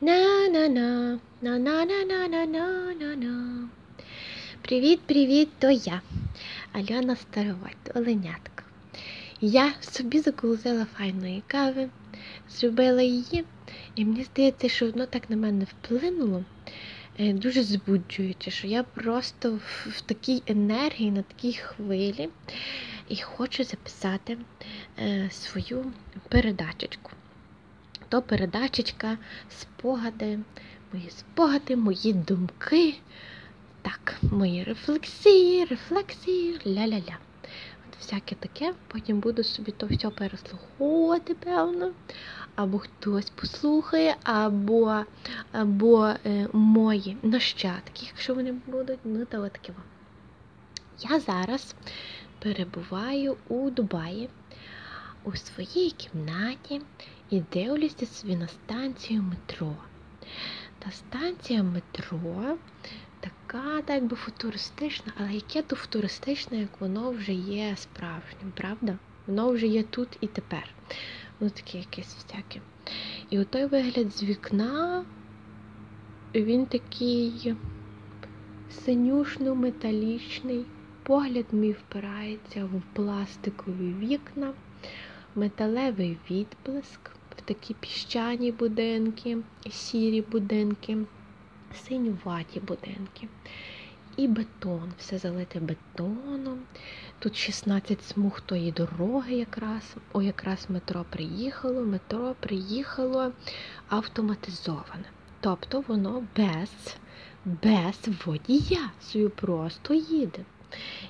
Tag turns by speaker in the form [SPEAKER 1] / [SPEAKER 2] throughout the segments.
[SPEAKER 1] На-на-на, на-на-на-на-на-на-на. Привіт-привіт, то я, Альона Старовойт, Оленятка. Я собі заколотила файної кави, зробила її, і мені здається, що воно так на мене вплинуло. е, Дуже збуджуюче, що я просто в, в такій енергії, на такій хвилі і хочу записати е, свою передачечку. То передачечка, спогади, мої спогади, мої думки. Так, мої рефлексії, рефлексії, ля-ля-ля. От всяке таке, потім буду собі то все переслуховувати, певно. Або хтось послухає, або, або е, мої нащадки, якщо вони будуть, ну то от таке. Я зараз перебуваю у Дубаї у своїй кімнаті і дивлюся собі на станцію метро. Та станція метро така, так би футуристична, але яке то футуристичне, як воно вже є справжнім, правда? Воно вже є тут і тепер. Воно таке якесь всяке. І отой вигляд з вікна, він такий синюшно-металічний. Погляд мій впирається в пластикові вікна, металевий відблиск, в такі піщані будинки, сірі будинки, синюваті будинки. І бетон, все залите бетоном. Тут 16 смуг тої дороги якраз. О, якраз метро приїхало. Метро приїхало автоматизоване. Тобто воно без, без водія собі просто їде.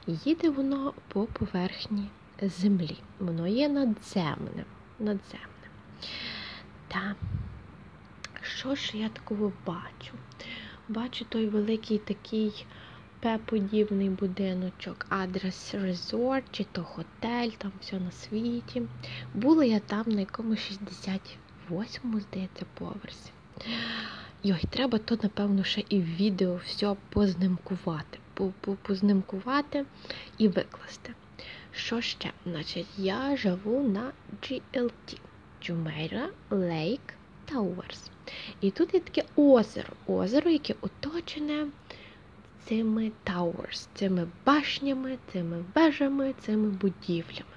[SPEAKER 1] Їде воно по поверхні землі. Воно є надземне. надземне. Та що ж я такого бачу? Бачу той великий такий П-подібний будиночок, адрес резорт, чи то готель, там все на світі. Була я там на якомусь 68-му, здається, поверсі. Йой, треба то, напевно, ще і в відео все познимкувати. Познимкувати і викласти. Що ще? Значить, я живу на GLT Jumeirah Lake Towers. І тут є таке озеро. Озеро, яке оточене цими towers, цими башнями, цими вежами, цими будівлями.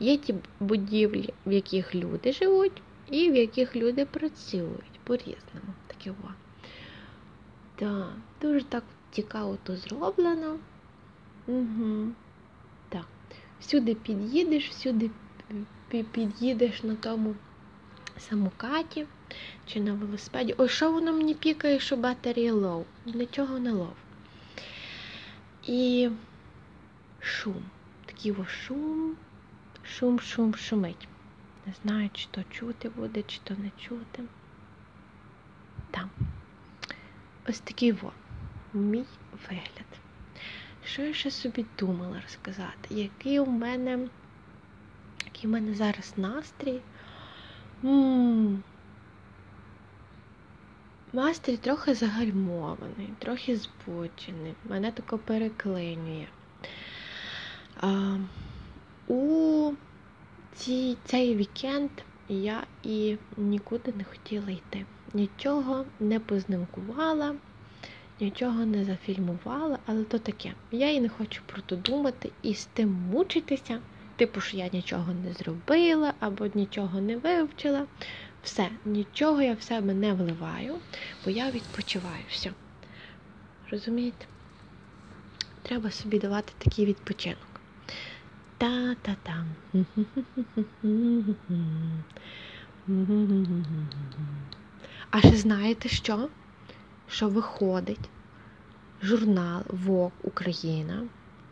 [SPEAKER 1] Є ті будівлі, в яких люди живуть, і в яких люди працюють по-різному. Таке во. Так, дуже так цікаво то зроблено. Угу. Так. Всюди під'їдеш, всюди під'їдеш на тому самокаті чи на велосипеді. Ой, що воно мені пікає, що батарія лоу? Нічого не лов. І шум. Такий о шум, шум, шум, шумить. Не знаю, чи то чути буде, чи то не чути. Там. Ось такий во. Мій вигляд. Що я ще собі думала розказати? Який у мене, який у мене зараз настрій? М-м-м. Настрій трохи загальмований, трохи збочений, мене тако переклинює. А, У ці, цей вікенд я і нікуди не хотіла йти. Нічого не познимкувала, нічого не зафільмувала, але то таке. Я і не хочу про то думати і з тим мучитися. Типу, що я нічого не зробила або нічого не вивчила. Все, нічого я в себе не вливаю, бо я відпочиваю все. Розумієте? Треба собі давати такий відпочинок. Та-та-там. А ще знаєте що? Що виходить журнал Вок Україна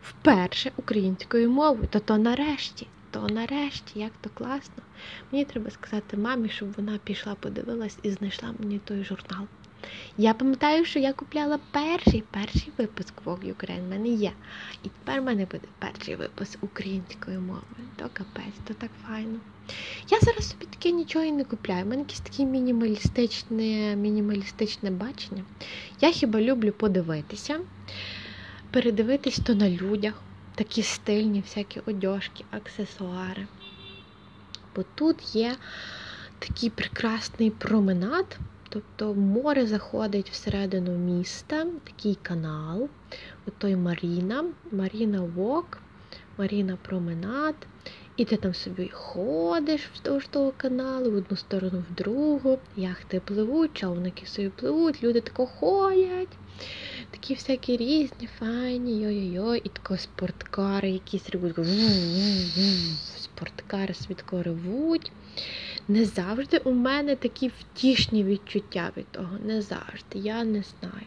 [SPEAKER 1] вперше українською мовою. То то нарешті. То нарешті, як то класно. Мені треба сказати мамі, щоб вона пішла, подивилась і знайшла мені той журнал. Я пам'ятаю, що я купляла перший перший випуск Vogue Ukraine, в мене є. І тепер в мене буде перший випуск українською мовою. То капець, то так файно. Я зараз собі таке нічого і не купляю. У мене якесь таке мінімалістичне, мінімалістичне бачення. Я хіба люблю подивитися, передивитись то на людях такі стильні всякі одяжки, аксесуари. Бо тут є такий прекрасний променад, Тобто море заходить всередину міста, такий канал. От той Маріна, Маріна Вок, Маріна Променад. І ти там собі ходиш вздовж того каналу, в одну сторону, в другу. Яхти пливуть, човники собі пливуть, люди тако ходять. Такі всякі різні, файні, йой-йой-йой, і тако спорткари, якісь ревуть. Спорткари собі тако ревуть. Не завжди у мене такі втішні відчуття від того. Не завжди. Я не знаю.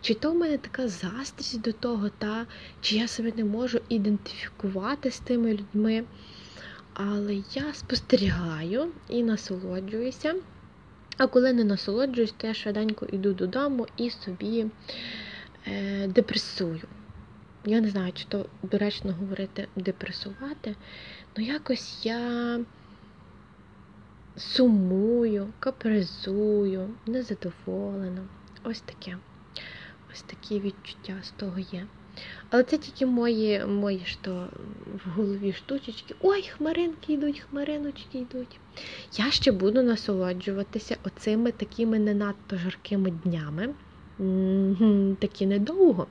[SPEAKER 1] Чи то в мене така застрість до того, та, чи я себе не можу ідентифікувати з тими людьми. Але я спостерігаю і насолоджуюся. А коли не насолоджуюсь, то я швиденько йду додому і собі е, депресую. Я не знаю, чи то доречно говорити депресувати, але якось я сумую, капризую, незадоволена. Ось таке. Ось такі відчуття з того є. Але це тільки мої мої що в голові штучечки. Ой, хмаринки йдуть, хмариночки йдуть. Я ще буду насолоджуватися оцими такими не надто жаркими днями. Такі недовго.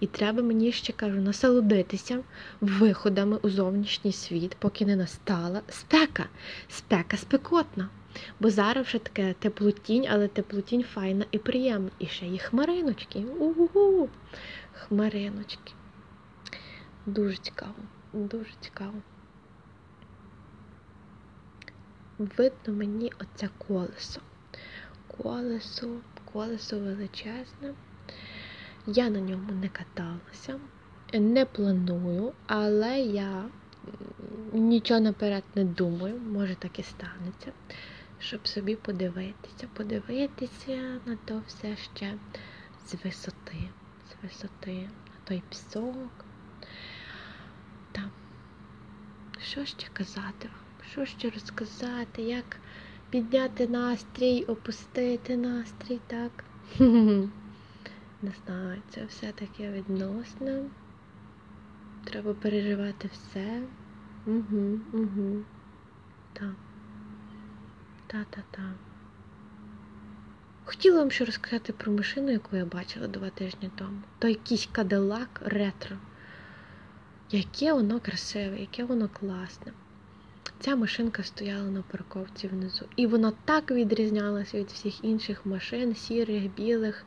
[SPEAKER 1] І треба мені ще кажу насолодитися виходами у зовнішній світ, поки не настала спека. Спека спекотна. Бо зараз вже таке теплотінь, але теплотінь файна і приємна. І ще є хмариночки. У-гу-гу! Хмариночки. Дуже цікаво, дуже цікаво. Видно мені оце колесо. Колесо, колесо величезне. Я на ньому не каталася, не планую, але я нічого наперед не думаю, може так і станеться, щоб собі подивитися, подивитися на то все ще з висоти, висоти, на той пісок. Там. Що ще казати вам? Що ще розказати? Як підняти настрій, опустити настрій, так? Не знаю, це все таке відносне. Треба переживати все. Угу, угу. Так. Та-та-та. Хотіла вам ще розказати про машину, яку я бачила два тижні тому. То якийсь кадилак ретро. Яке воно красиве, яке воно класне. Ця машинка стояла на парковці внизу. І вона так відрізнялася від всіх інших машин, сірих, білих,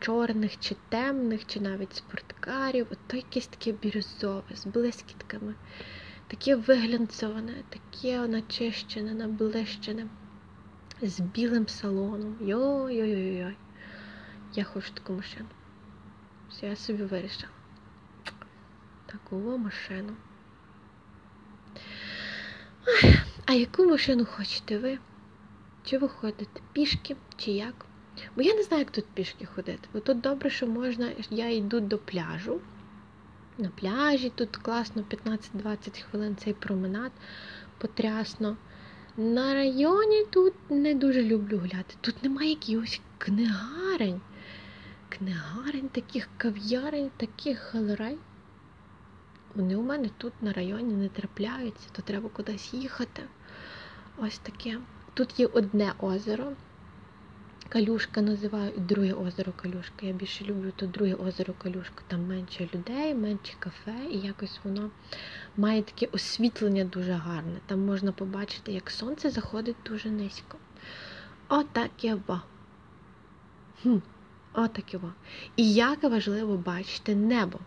[SPEAKER 1] чорних, чи темних, чи навіть спорткарів. От то якесь таке бірюзове, з блискітками, таке виглянцоване, таке начищене, наблищене, з білим салоном. Йой-йой-йой. Я хочу таку машину. Все, я собі вирішила. Таку машину. А яку машину хочете ви? Чи ви ходите пішки, чи як? Бо я не знаю, як тут пішки ходити. Бо тут добре, що можна, я йду до пляжу. На пляжі тут класно 15-20 хвилин цей променад потрясно. На районі тут не дуже люблю гуляти. Тут немає якихось книгарень. Книгарень, таких кав'ярень, таких галерей. Вони у мене тут на районі не трапляються, то треба кудись їхати. Ось таке. Тут є одне озеро. Калюшка називаю, друге озеро Калюшка. Я більше люблю то друге озеро Калюшка. Там менше людей, менше кафе, і якось воно має таке освітлення дуже гарне. Там можна побачити, як сонце заходить дуже низько. Отаке во. Хм, Отаке во. І як важливо бачити небо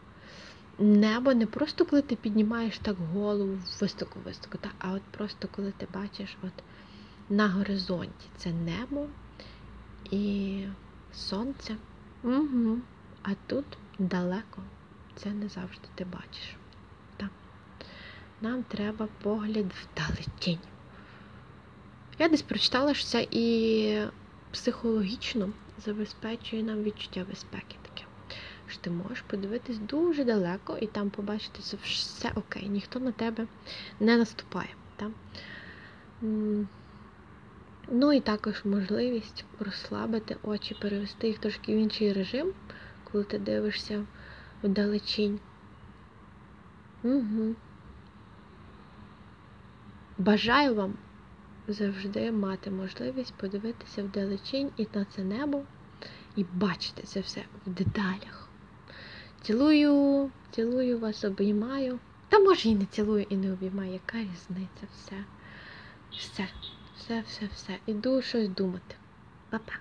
[SPEAKER 1] небо не просто коли ти піднімаєш так голову високо-високо, а от просто коли ти бачиш от на горизонті це небо і сонце. Угу. А тут далеко це не завжди ти бачиш. Так. Нам треба погляд вдалечінь. Я десь прочитала, що це і психологічно забезпечує нам відчуття безпеки що ти можеш подивитись дуже далеко і там побачити, що все окей, ніхто на тебе не наступає. Так? Ну і також можливість розслабити очі, перевести їх трошки в інший режим, коли ти дивишся вдалечінь. Угу. Бажаю вам завжди мати можливість подивитися вдалечінь і на це небо, і бачити це все в деталях. Цілую, цілую вас, обіймаю. Та може і не цілую, і не обіймаю. Яка різниця? Все. Все, все, все, все. Іду щось думати. Па-па.